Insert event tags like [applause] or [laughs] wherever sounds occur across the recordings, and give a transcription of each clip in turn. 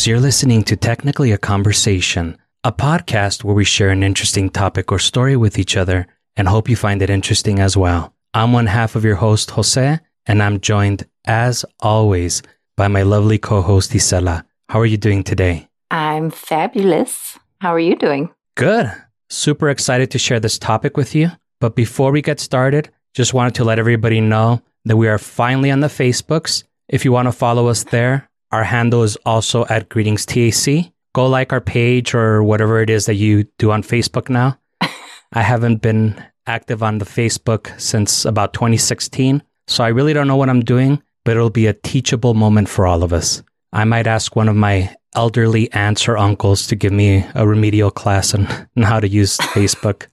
Greetings. You're listening to Technically a Conversation, a podcast where we share an interesting topic or story with each other and hope you find it interesting as well. I'm one half of your host, Jose, and I'm joined, as always, by my lovely co host, Isela. How are you doing today? I'm fabulous. How are you doing? Good. Super excited to share this topic with you. But before we get started, just wanted to let everybody know that we are finally on the Facebooks. If you want to follow us there, our handle is also at Greetings TAC. Go like our page or whatever it is that you do on Facebook now. [laughs] I haven't been active on the Facebook since about 2016, so I really don't know what I'm doing, but it'll be a teachable moment for all of us. I might ask one of my elderly aunts or uncles to give me a remedial class on, on [laughs] how to use Facebook.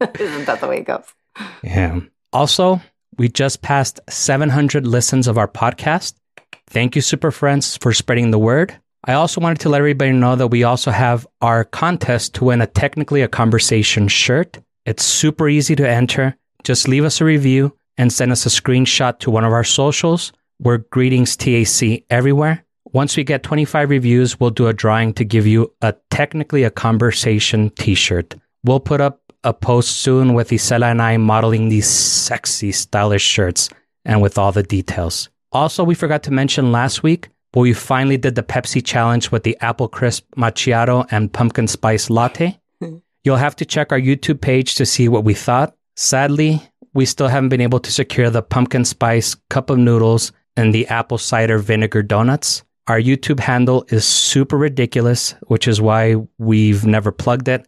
[laughs] Isn't that the way it goes? Yeah. Also, we just passed 700 listens of our podcast. Thank you, Super Friends, for spreading the word. I also wanted to let everybody know that we also have our contest to win a technically a conversation shirt. It's super easy to enter. Just leave us a review and send us a screenshot to one of our socials. We're Greetings TAC everywhere. Once we get 25 reviews, we'll do a drawing to give you a technically a conversation t shirt. We'll put up a post soon with Isela and I modeling these sexy, stylish shirts and with all the details. Also, we forgot to mention last week, but we finally did the Pepsi challenge with the apple crisp macchiato and pumpkin spice latte. Hmm. You'll have to check our YouTube page to see what we thought. Sadly, we still haven't been able to secure the pumpkin spice cup of noodles and the apple cider vinegar donuts. Our YouTube handle is super ridiculous, which is why we've never plugged it.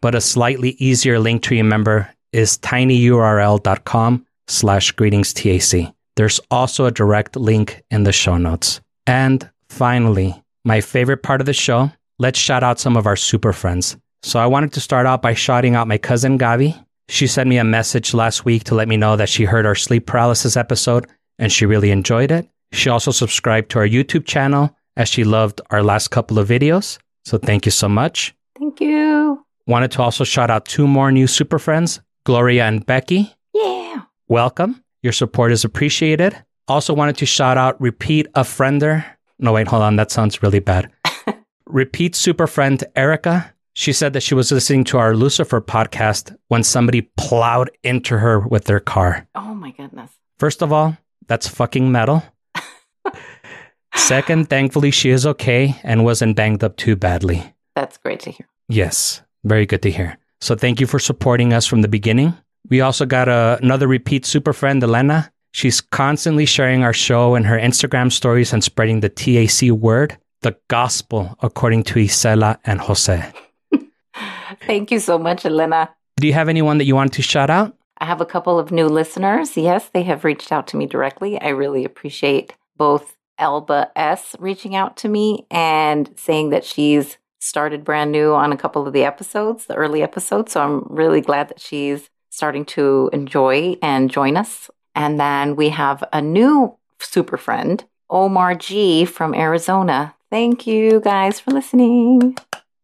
But a slightly easier link to remember is tinyurl.com slash greetings TAC. There's also a direct link in the show notes. And finally, my favorite part of the show, let's shout out some of our super friends. So I wanted to start out by shouting out my cousin Gavi. She sent me a message last week to let me know that she heard our sleep paralysis episode and she really enjoyed it. She also subscribed to our YouTube channel as she loved our last couple of videos. So thank you so much. Thank you. Wanted to also shout out two more new super friends, Gloria and Becky. Yeah. Welcome. Your support is appreciated. Also wanted to shout out Repeat Offender. No, wait, hold on. That sounds really bad. [laughs] Repeat super friend Erica. She said that she was listening to our Lucifer podcast when somebody plowed into her with their car. Oh my goodness. First of all, that's fucking metal. [laughs] Second, thankfully, she is okay and wasn't banged up too badly. That's great to hear. Yes, very good to hear. So thank you for supporting us from the beginning. We also got a, another repeat super friend, Elena. She's constantly sharing our show in her Instagram stories and spreading the TAC word, the gospel, according to Isela and Jose. [laughs] Thank you so much, Elena. Do you have anyone that you want to shout out? I have a couple of new listeners. Yes, they have reached out to me directly. I really appreciate both Elba S reaching out to me and saying that she's started brand new on a couple of the episodes, the early episodes. So I'm really glad that she's starting to enjoy and join us. And then we have a new super friend, Omar G from Arizona. Thank you guys for listening.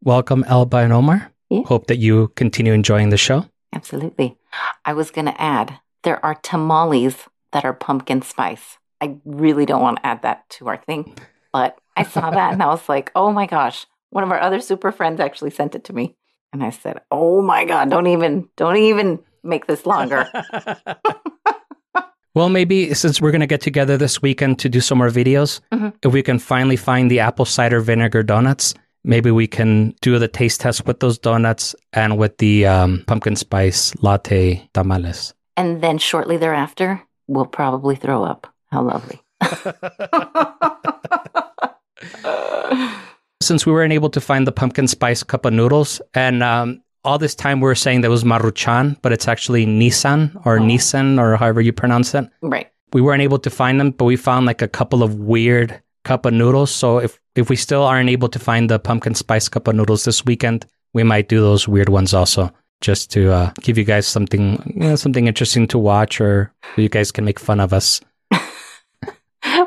Welcome, Elba and Omar. Yeah. Hope that you continue enjoying the show. Absolutely. I was going to add there are tamales that are pumpkin spice. I really don't want to add that to our thing, but I saw that and I was like, oh my gosh. One of our other super friends actually sent it to me. And I said, oh my God, don't even, don't even make this longer. [laughs] Well, maybe since we're going to get together this weekend to do some more videos, Mhm. if we can finally find the apple cider vinegar donuts, maybe we can do the taste test with those donuts and with the um, pumpkin spice latte tamales. and then shortly thereafter, we'll probably throw up. How lovely. [laughs] Since we weren't able to find the pumpkin spice cup of noodles, and um, all this time we were saying that was maruchan, but it's actually Nissan or Oh. Nissan or however you pronounce it. right. we weren't able to find them, but we found like a couple of weird cup of noodles. So if if we still aren't able to find the pumpkin spice cup of noodles this weekend, we might do those weird ones also, just to uh, give you guys something you know, something interesting to watch, or you guys can make fun of us.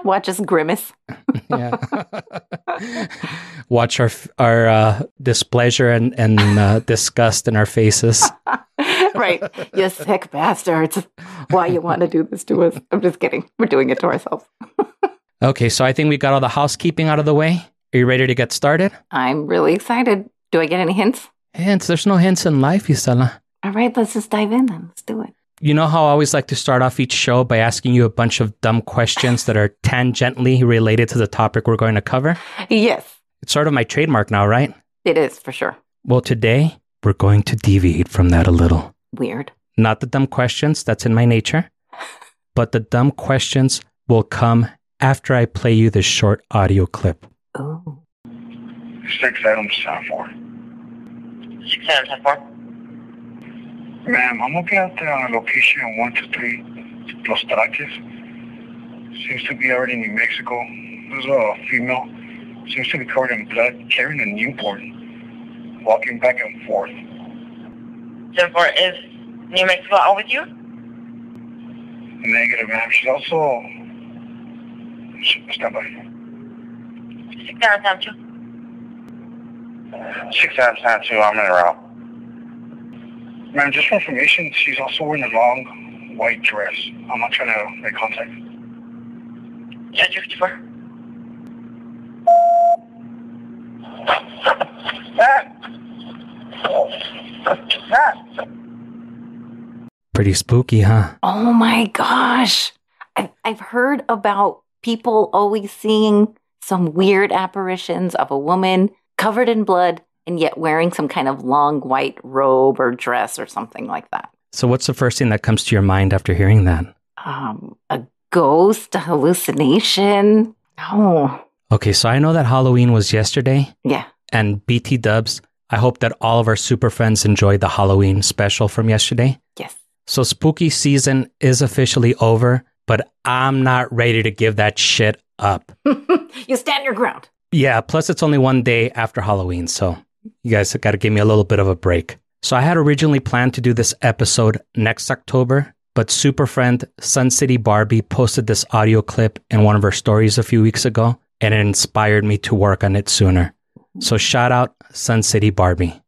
Watch us grimace. [laughs] Yeah. watch our our uh, displeasure and and uh, disgust in our faces. [laughs] right. You sick bastards. Why you want to do this to us? I'm just kidding. We're doing it to ourselves. [laughs] Okay, so I think we got all the housekeeping out of the way. Are you ready to get started? I'm really excited. Do I get any hints? Hints. There's no hints in life, Isela. All right, let's just dive in then. Let's do it. You know how I always like to start off each show by asking you a bunch of dumb questions that are [laughs] tangentially related to the topic we're going to cover? Yes, It's sort of my trademark now, right? it is for sure. Well, today we're going to deviate from that a little. Weird. Not the dumb questions, that's in my nature, [laughs] but the dumb questions will come after I play you this short audio clip. Oh, Six items time for. Six seven ten four. Ma'am, I'm looking at the uh, location of 123 Los Traques. Seems to be already in New Mexico. There's a female. Seems to be covered in blood, carrying a newborn, walking back and forth. Ten four is New Mexico out with you? Negative, ma'am. She's also... Stand by. Six seven ten two. Six items time two. I'm in a route. Ma'am, just for information, she's also wearing a long white dress. I'm not trying to make contact. Yeah, two fifty four. Pretty spooky, huh? oh my gosh. I've, I've heard about people always seeing some weird apparitions of a woman covered in blood and yet wearing some kind of long white robe or dress or something like that. So, what's the first thing that comes to your mind after hearing that? Um, a ghost, a hallucination. Oh, Okay, so I know that Halloween was yesterday, yeah. and BT dubs, I hope that all of our super friends enjoyed the Halloween special from yesterday. Yes. So, spooky season is officially over, but I'm not ready to give that shit up. [laughs] you stand your ground. Yeah, plus it's only one day after Halloween, so you guys have got to give me a little bit of a break. So I had originally planned to do this episode next October, but super friend Sun City Barbie posted this audio clip in one of her stories a few weeks ago, and it inspired me to work on it sooner. So shout out Sun City Barbie.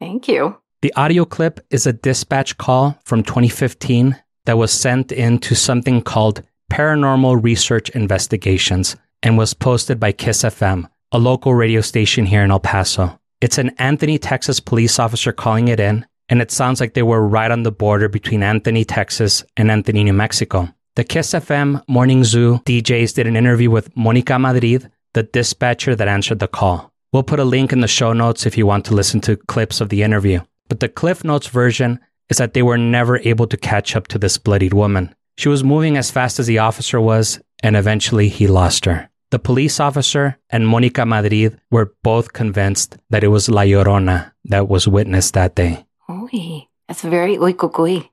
Thank you. The audio clip is a dispatch call from 2015 that was sent in to something called Paranormal Research Investigations and was posted by Kiss FM, a local radio station here in El Paso. It's an Anthony, Texas police officer calling it in, and it sounds like they were right on the border between Anthony, Texas and Anthony, New Mexico. The Kiss FM Morning Zoo DJs did an interview with Monica Madrid, the dispatcher that answered the call. We'll put a link in the show notes if you want to listen to clips of the interview. But the Cliff Notes version is that they were never able to catch up to this bloodied woman. She was moving as fast as the officer was, and eventually he lost her. The police officer and Monica Madrid were both convinced that it was La Llorona that was witnessed that day. Oy, that's very oikokoi.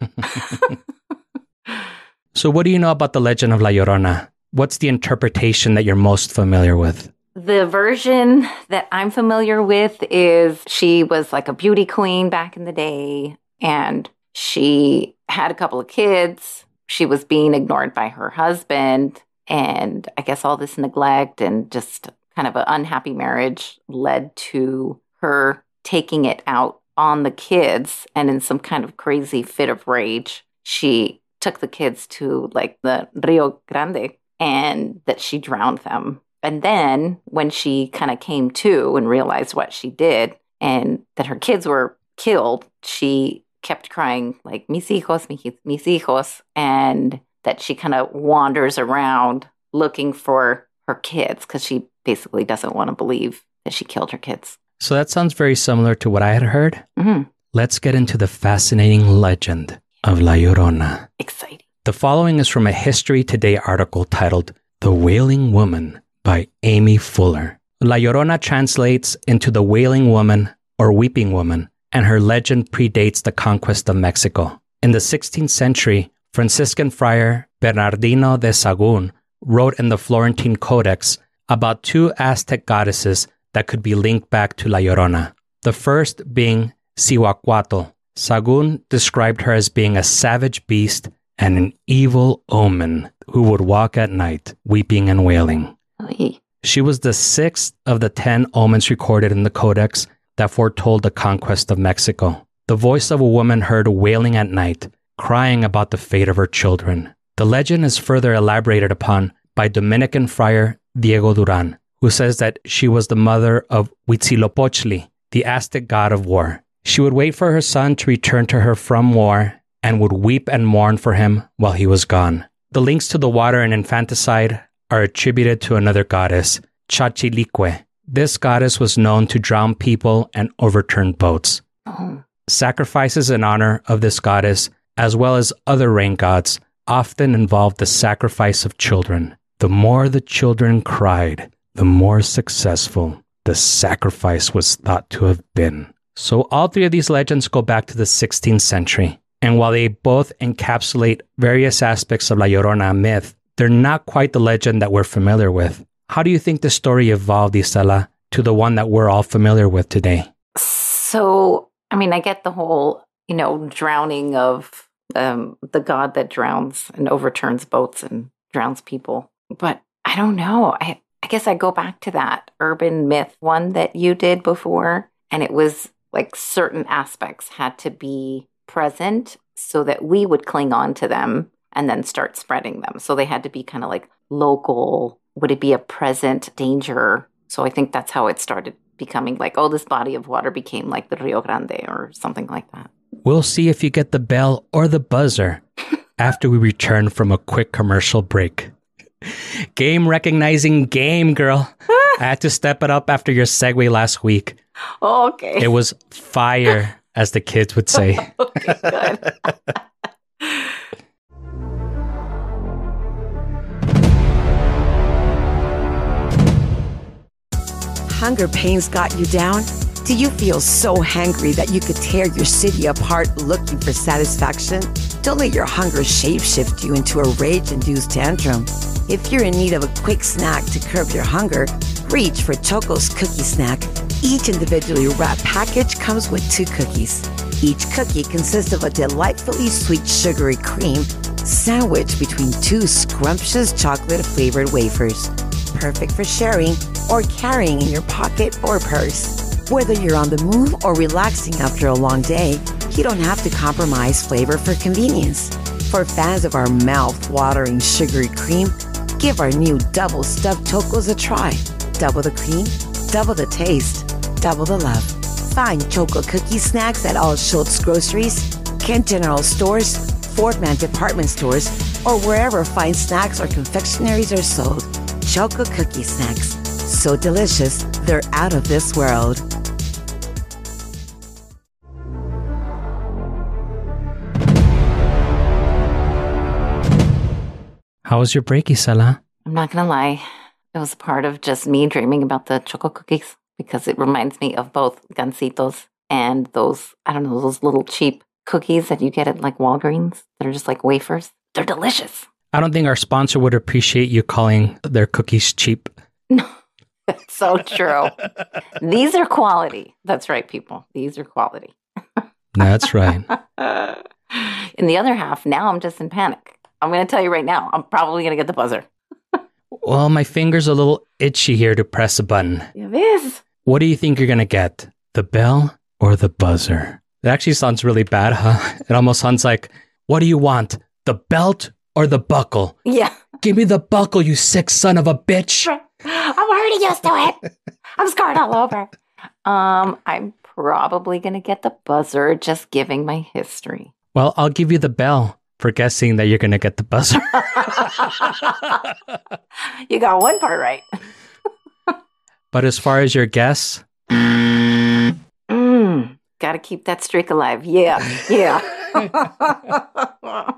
[laughs] So, what do you know about the legend of La Llorona? What's the interpretation that you're most familiar with? The version that I'm familiar with is she was like a beauty queen back in the day and she had a couple of kids. She was being ignored by her husband. And I guess all this neglect and just kind of an unhappy marriage led to her taking it out on the kids. And in some kind of crazy fit of rage, she took the kids to like the Rio Grande and that she drowned them. And then when she kind of came to and realized what she did and that her kids were killed, she kept crying like mis hijos, mis hijos, and that she kind of wanders around looking for her kids because she basically doesn't want to believe that she killed her kids. So, that sounds very similar to what I had heard. hmm Let's get into the fascinating legend of La Llorona. Exciting. The following is from a History Today article titled The Wailing Woman by Amy Fuller. La Llorona translates into the Wailing Woman or Weeping Woman, and her legend predates the conquest of Mexico. In the 16th century, Franciscan friar Bernardino de Sahagún wrote in the Florentine Codex about two Aztec goddesses that could be linked back to La Llorona. The first being Cihuacoatl. Sahagún described her as being a savage beast and an evil omen who would walk at night, weeping and wailing. Oy. She was the sixth of the ten omens recorded in the Codex that foretold the conquest of Mexico. The voice of a woman heard wailing at night, crying about the fate of her children. The legend is further elaborated upon by Dominican friar Diego Duran, who says that she was the mother of Huitzilopochtli, the Aztec god of war. She would wait for her son to return to her from war and would weep and mourn for him while he was gone. The links to the water and infanticide are attributed to another goddess, Chachilique. This goddess was known to drown people and overturn boats. Oh. Sacrifices in honor of this goddess, as well as other rain gods, often involved the sacrifice of children. The more the children cried, the more successful the sacrifice was thought to have been. So, all three of these legends go back to the 16th century. And while they both encapsulate various aspects of La Llorona myth, they're not quite the legend that we're familiar with. How do you think the story evolved, Isela, to the one that we're all familiar with today? So, I mean, I get the whole, you know, drowning of um, the god that drowns and overturns boats and drowns people. But I don't know. I, I guess I go back to that urban myth one that you did before. And it was like certain aspects had to be present so that we would cling on to them and then start spreading them. So they had to be kind of like local. Would it be a present danger? So I think that's how it started becoming like, oh, this body of water became like the Rio Grande or something like that. We'll see if you get the bell or the buzzer after we return from a quick commercial break. Game recognizing game, girl. [laughs] I had to step it up after your segue last week. Okay. It was fire, as the kids would say. [laughs] okay, good. Hunger pains got you down? Do you feel so hungry that you could tear your city apart looking for satisfaction? Don't let your hunger shapeshift you into a rage induced tantrum. If you're in need of a quick snack to curb your hunger, reach for Choco's Cookie Snack. Each individually wrapped package comes with two cookies. Each cookie consists of a delightfully sweet sugary cream sandwiched between two scrumptious chocolate flavored wafers. Perfect for sharing or carrying in your pocket or purse. Whether you're on the move or relaxing after a long day, you don't have to compromise flavor for convenience. For fans of our mouth-watering sugary cream, give our new double stuffed chocos a try. Double the cream, double the taste, double the love. Find Choco Cookie Snacks at all Schultz groceries, Kent General Stores, Fort Man department stores, or wherever fine snacks or confectionaries are sold. Choco Cookie Snacks. So delicious, they're out of this world. How was your break, Isela? I'm not going to lie. It was part of just me dreaming about the choco cookies because it reminds me of both Gansitos and those, I don't know, those little cheap cookies that you get at like Walgreens that are just like wafers. They're delicious. I don't think our sponsor would appreciate you calling their cookies cheap. No, [laughs] that's so true. These are quality. That's right, people. These are quality. That's right. [laughs] in the other half, now I'm just in panic. I'm going to tell you right now, I'm probably going to get the buzzer. Well, my finger's a little itchy here to press a button. It is. What do you think you're going to get? The bell or the buzzer? It actually sounds really bad, huh? It almost sounds like, what do you want? The belt or the buckle? Yeah. Give me the buckle, you sick son of a bitch. [laughs] I'm already used to it. I'm scarred all over. Um, I'm probably going to get the buzzer just giving my history. Well, I'll give you the bell for guessing that you're going to get the buzzer. [laughs] you got one part right. but as far as your guess, mm, got to keep that streak alive. Yeah, yeah. [laughs]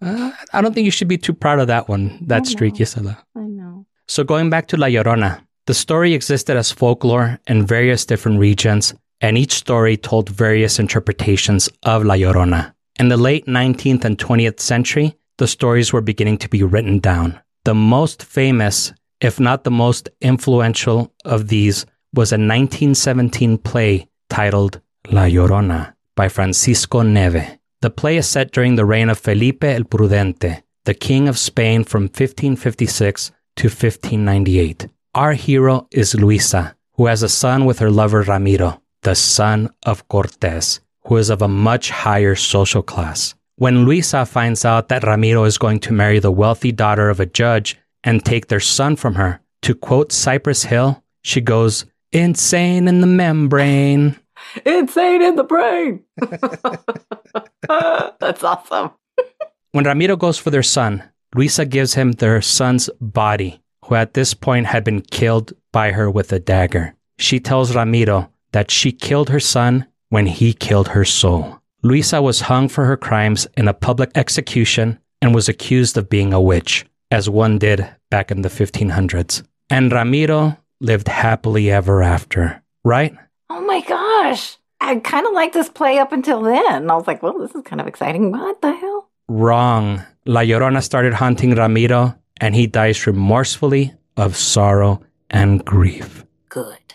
uh, I don't think you should be too proud of that one, that streak, Isela. I know. So going back to La Llorona, the story existed as folklore in various different regions, and each story told various interpretations of La Llorona. In the late 19th and 20th century, the stories were beginning to be written down. The most famous, if not the most influential of these, was a 1917 play titled La Llorona by Francisco Neve. The play is set during the reign of Felipe el Prudente, the king of Spain from 1556 to 1598. Our hero is Luisa, who has a son with her lover Ramiro, the son of Cortes, who is of a much higher social class. When Luisa finds out that Ramiro is going to marry the wealthy daughter of a judge and take their son from her, To quote Cypress Hill, she goes, insane in the membrane. [laughs] Insane in the brain. [laughs] That's awesome. [laughs] When Ramiro goes for their son, Luisa gives him their son's body, who at this point had been killed by her with a dagger. She tells Ramiro that she killed her son when he killed her soul. Luisa was hung for her crimes in a public execution and was accused of being a witch, as one did back in the 1500s. And Ramiro lived happily ever after, right? Oh my gosh. I kind of liked this play up until then. I was like, well, this is kind of exciting. What the hell? Wrong. La Llorona started haunting Ramiro, and he dies remorsefully of sorrow and grief. Good.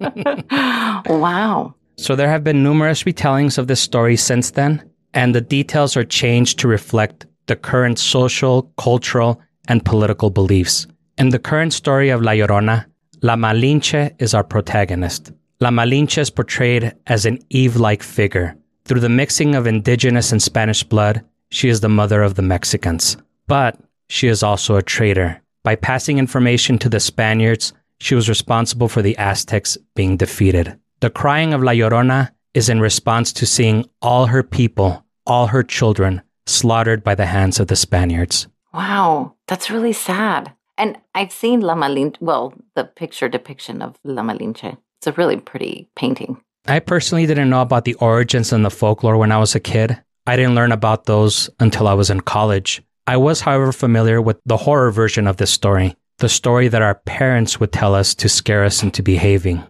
[laughs] wow. So there have been numerous retellings of this story since then, and the details are changed to reflect the current social, cultural, and political beliefs. In the current story of La Llorona, La Malinche is our protagonist. La Malinche is portrayed as an Eve like figure. Through the mixing of indigenous and Spanish blood, she is the mother of the Mexicans. But she is also a traitor. By passing information to the Spaniards, she was responsible for the Aztecs being defeated. The crying of La Llorona is in response to seeing all her people, all her children, slaughtered by the hands of the Spaniards. Wow. That's really sad. And I've seen La Malinche, well, the picture depiction of La Malinche. It's a really pretty painting. I personally didn't know about the origins and the folklore when I was a kid. I didn't learn about those until I was in college. I was, however, familiar with the horror version of this story, the story that our parents would tell us to scare us into behaving.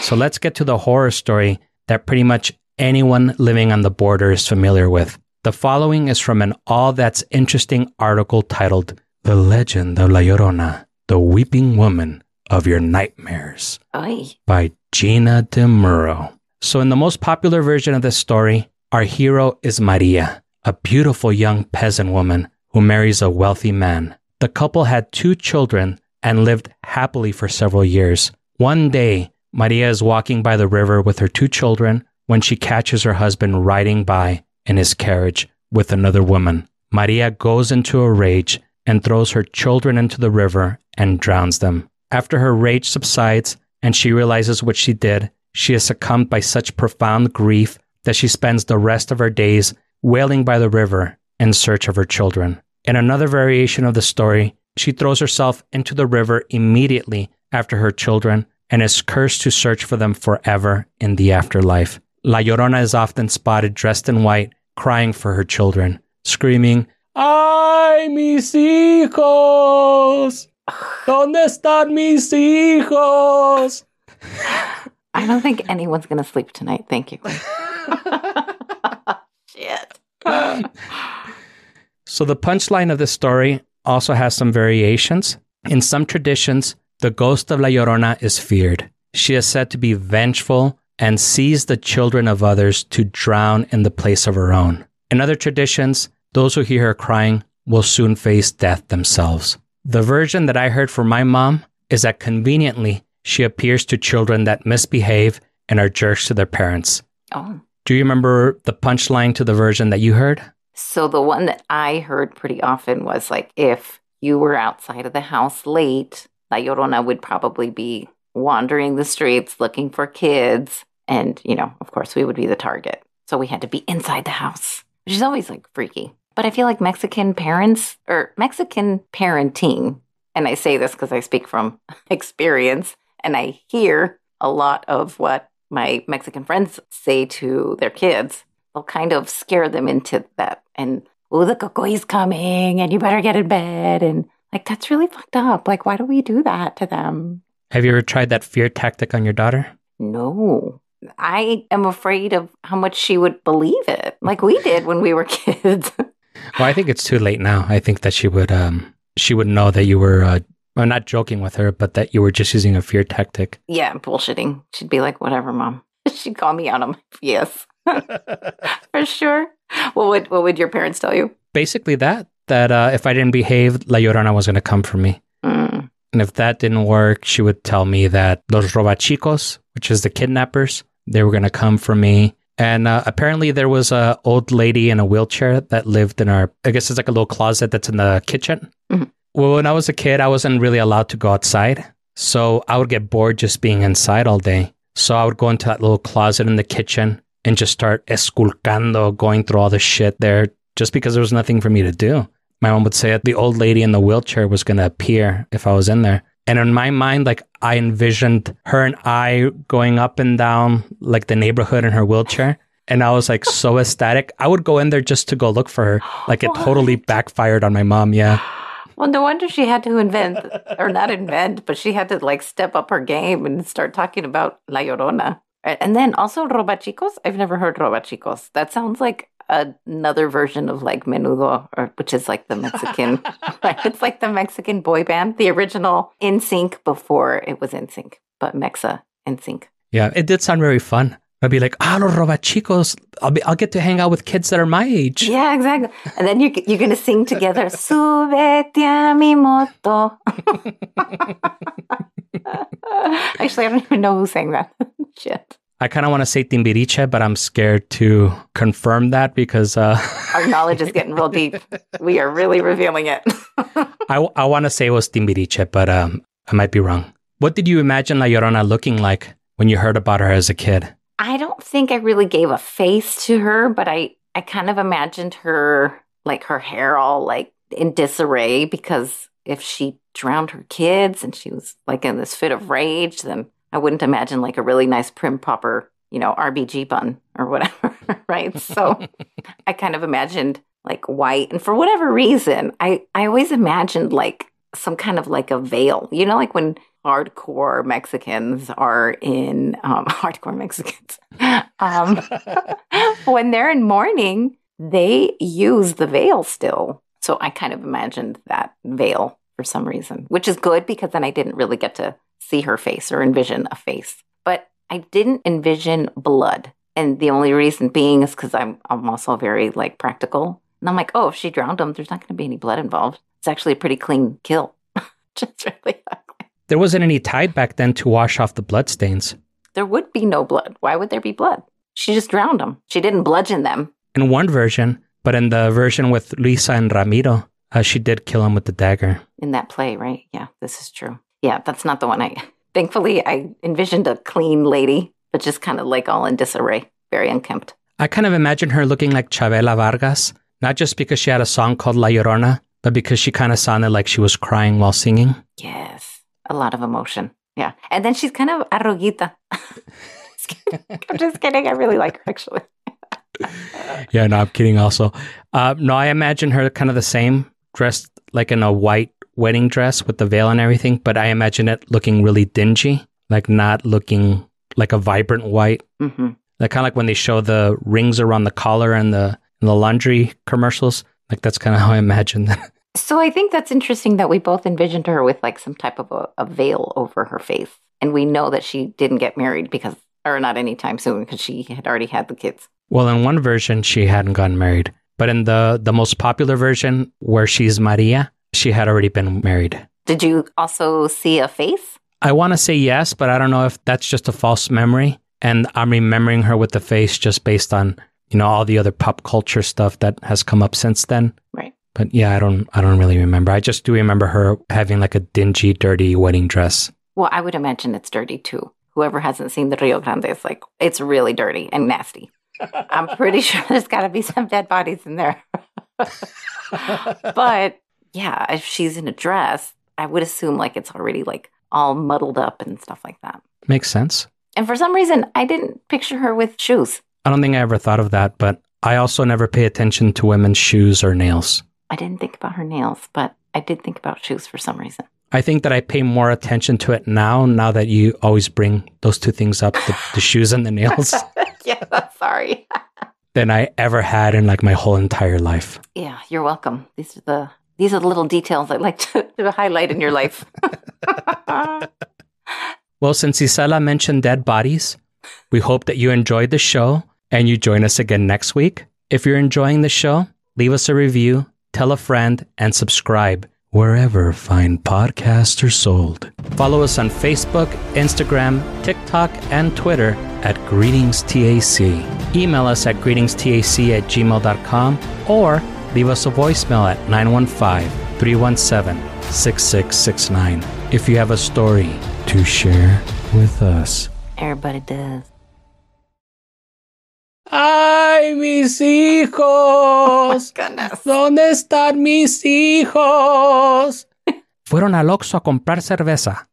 So let's get to the horror story that pretty much anyone living on the border is familiar with. The following is from an All That's Interesting article titled The Legend of La Llorona, the Weeping Woman of Your Nightmares Ay. by Gina De Muro. So, in the most popular version of this story, our hero is Maria, a beautiful young peasant woman who marries a wealthy man. The couple had two children and lived happily for several years. One day, Maria is walking by the river with her two children when she catches her husband riding by in his carriage with another woman. Maria goes into a rage and throws her children into the river and drowns them. After her rage subsides and she realizes what she did, she is succumbed by such profound grief that she spends the rest of her days wailing by the river in search of her children. In another variation of the story, she throws herself into the river immediately after her children and is cursed to search for them forever in the afterlife. La Llorona is often spotted dressed in white, crying for her children, screaming, ¡Ay, mis hijos! ¿Dónde están mis hijos? [laughs] I don't think anyone's going to sleep tonight. Thank you. [laughs] Shit. [laughs] So the punchline of this story also has some variations. In some traditions, the ghost of La Llorona is feared. She is said to be vengeful and sees the children of others to drown in the place of her own. In other traditions, those who hear her crying will soon face death themselves. The version that I heard from my mom is that conveniently she appears to children that misbehave and are jerks to their parents. Oh. Do you remember the punchline to the version that you heard? So the one that I heard pretty often was like if you were outside of the house late, La Llorona would probably be wandering the streets looking for kids. And, you know, of course, we would be the target. So we had to be inside the house, which is always like freaky. But I feel like Mexican parents or Mexican parenting, and I say this because I speak from [laughs] experience and I hear a lot of what my Mexican friends say to their kids. They'll kind of scare them into that. And, oh, the cocoy's coming and you better get in bed. And like, that's really fucked up. Like, why do we do that to them? Have you ever tried that fear tactic on your daughter? No. I am afraid of how much she would believe it, like we did when we were [laughs] kids. Well, I think it's too late now. I think that she would um she would know that you were uh, well, not joking with her, but that you were just using a fear tactic. yeah, bullshitting. She'd be like, whatever, mom. [laughs] She'd call me out on my yes. [laughs] For sure. What would what would your parents tell you? Basically, that that uh, if I didn't behave, La Llorona was going to come for me. Mm. And if that didn't work, she would tell me that los robachicos, which is the kidnappers, they were going to come for me. And uh, apparently, there was a old lady in a wheelchair that lived in our. I guess it's like a little closet that's in the kitchen. Mhm. Well, when I was a kid, I wasn't really allowed to go outside. So I would get bored just being inside all day. So I would go into that little closet in the kitchen and just start esculcando, going through all the shit there just because there was nothing for me to do. My mom would say that the old lady in the wheelchair was going to appear if I was in there. And in my mind, like I envisioned her and I going up and down like the neighborhood in her wheelchair. And I was like so ecstatic. I would go in there just to go look for her. Like it [gasps] totally backfired on my mom. Yeah. [gasps] Well, no wonder she had to invent, or not invent, but she had to like step up her game and start talking about La Llorona. And then also Robachicos. I've never heard Robachicos. That sounds like another version of like Menudo, or which is like the Mexican, [laughs] right? It's like the Mexican boy band, the original NSYNC before it was NSYNC, but Mexa NSYNC. Yeah, it did sound very fun. I'd be like, ah, los robachicos. I'll be, I'll get to hang out with kids that are my age. Yeah, exactly. And then you, you're going to sing together, [laughs] Subete a mi moto. [laughs] Actually, I don't even know who sang that. [laughs] Shit. I kind of want to say Timbiriche, but I'm scared to confirm that because uh, [laughs] our knowledge is getting real deep. We are really revealing it. [laughs] I, I want to say it was Timbiriche, but um, I might be wrong. What did you imagine La Llorona looking like when you heard about her as a kid? I don't think I really gave a face to her, but I, I kind of imagined her like her hair all like in disarray because if she drowned her kids and she was like in this fit of rage, then I wouldn't imagine like a really nice prim proper, you know, RBG bun or whatever, [laughs] right? So [laughs] I kind of imagined like white. And for whatever reason, I, I always imagined like some kind of like a veil, you know, like when hardcore Mexicans are in um, [laughs] hardcore Mexicans, um, when they're in mourning, they use the veil still. So I kind of imagined that veil for some reason, which is good because then I didn't really get to see her face or envision a face. But I didn't envision blood. And the only reason being is because I'm, I'm also very like practical. And I'm like, oh, if she drowned him, there's not going to be any blood involved. It's actually a pretty clean kill. [laughs] Just really ugly. There wasn't any tide back then to wash off the blood stains. There would be no blood. Why would there be blood? She just drowned them. She didn't bludgeon them. In one version, but in the version with Luisa and Ramiro, uh, she did kill him with the dagger. In that play, right? Yeah, this is true. Yeah, that's not the one I. Thankfully, I envisioned a clean lady, but just kind of like all in disarray, very unkempt. I kind of imagine her looking like Chavela Vargas, not just because she had a song called La Llorona, but because she kind of sounded like she was crying while singing. Yes, a lot of emotion. Yeah. And then she's kind of arroguita. [laughs] I'm just kidding. I really like her, actually. [laughs] yeah, no, I'm kidding also. Uh, no, I imagine her kind of the same, dressed like in a white wedding dress with the veil and everything, but I imagine it looking really dingy, like not looking like a vibrant white. Mm-hmm. Like kind of like when they show the rings around the collar and the and the laundry commercials. Like that's kind of how I imagine that. [laughs] So I think that's interesting that we both envisioned her with like some type of a, a veil over her face, and we know that she didn't get married because, or not anytime soon, because she had already had the kids. Well, in one version, she hadn't gotten married, but in the the most popular version, where she's Maria, she had already been married. Did you also see a face? I want to say yes, but I don't know if that's just a false memory. And I'm remembering her with the face just based on, you know, all the other pop culture stuff that has come up since then. Right. But yeah, I don't I don't really remember. I just do remember her having like a dingy, dirty wedding dress. Well, I would imagine it's dirty too. Whoever hasn't seen the Rio Grande is like it's really dirty and nasty. I'm pretty [laughs] sure there's got to be some dead bodies in there. [laughs] but yeah, if she's in a dress, I would assume like it's already like all muddled up and stuff like that. Makes sense. And for some reason, I didn't picture her with shoes. I don't think I ever thought of that, but I also never pay attention to women's shoes or nails. I didn't think about her nails, but I did think about shoes for some reason. I think that I pay more attention to it now, now that you always bring those two things up the, the shoes and the nails. [laughs] yeah, sorry. [laughs] than I ever had in like my whole entire life. Yeah, you're welcome. These are the these are the little details I like to, to highlight in your life. [laughs] well, since Isela mentioned dead bodies, we hope that you enjoyed the show and you join us again next week. If you're enjoying the show, leave us a review, tell a friend, and subscribe wherever fine podcasts are sold. Follow us on Facebook, Instagram, TikTok, and Twitter at GreetingsTAC. Email us at greetingstac at gmail.com or leave us a voicemail at 915 317 6669. If you have a story to share with us. Everybody does. ¡Ay, mis hijos! [laughs] Goodness. ¿Dónde están mis hijos? [laughs] Fueron al Oxxo a comprar cerveza.